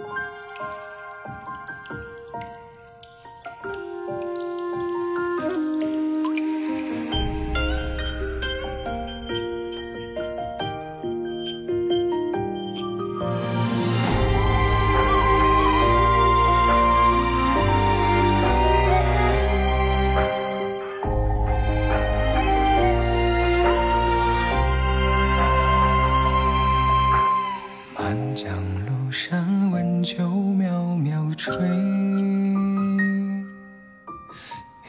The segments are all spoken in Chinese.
满江路高山温酒，渺渺吹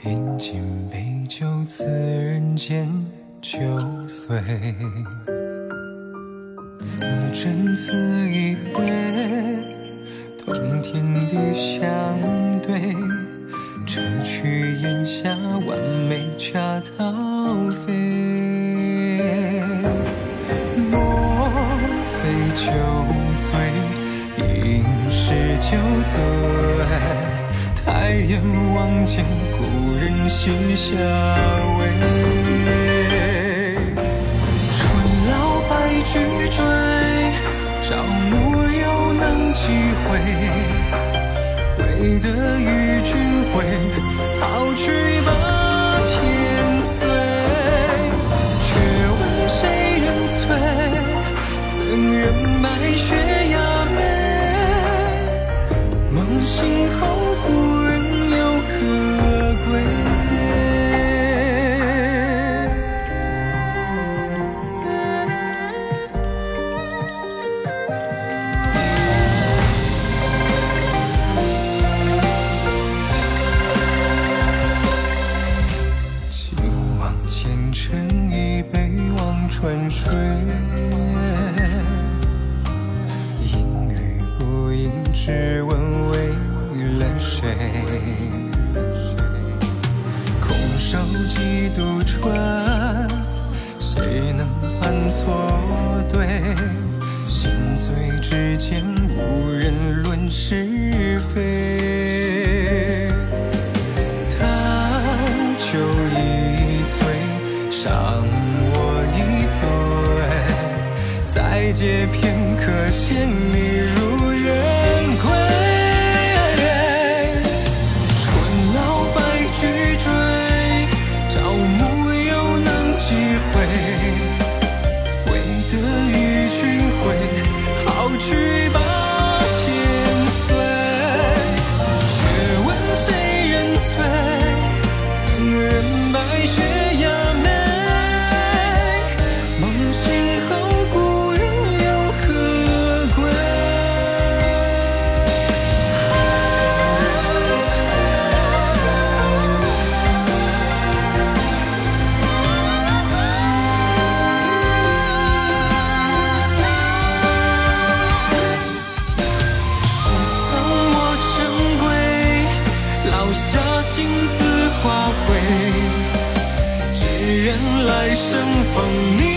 饮，尽杯酒，此人间酒醉，此真此一杯，同天地相对，折去檐下，完美。恰他。是酒醉。抬眼望见故人西下归。春老白驹追，朝暮又能几回？为得与君会，好去春水，应与不应，只问为了谁？空守几度春，谁能判错对？心醉之间，无人论是非。借片刻，见你如。风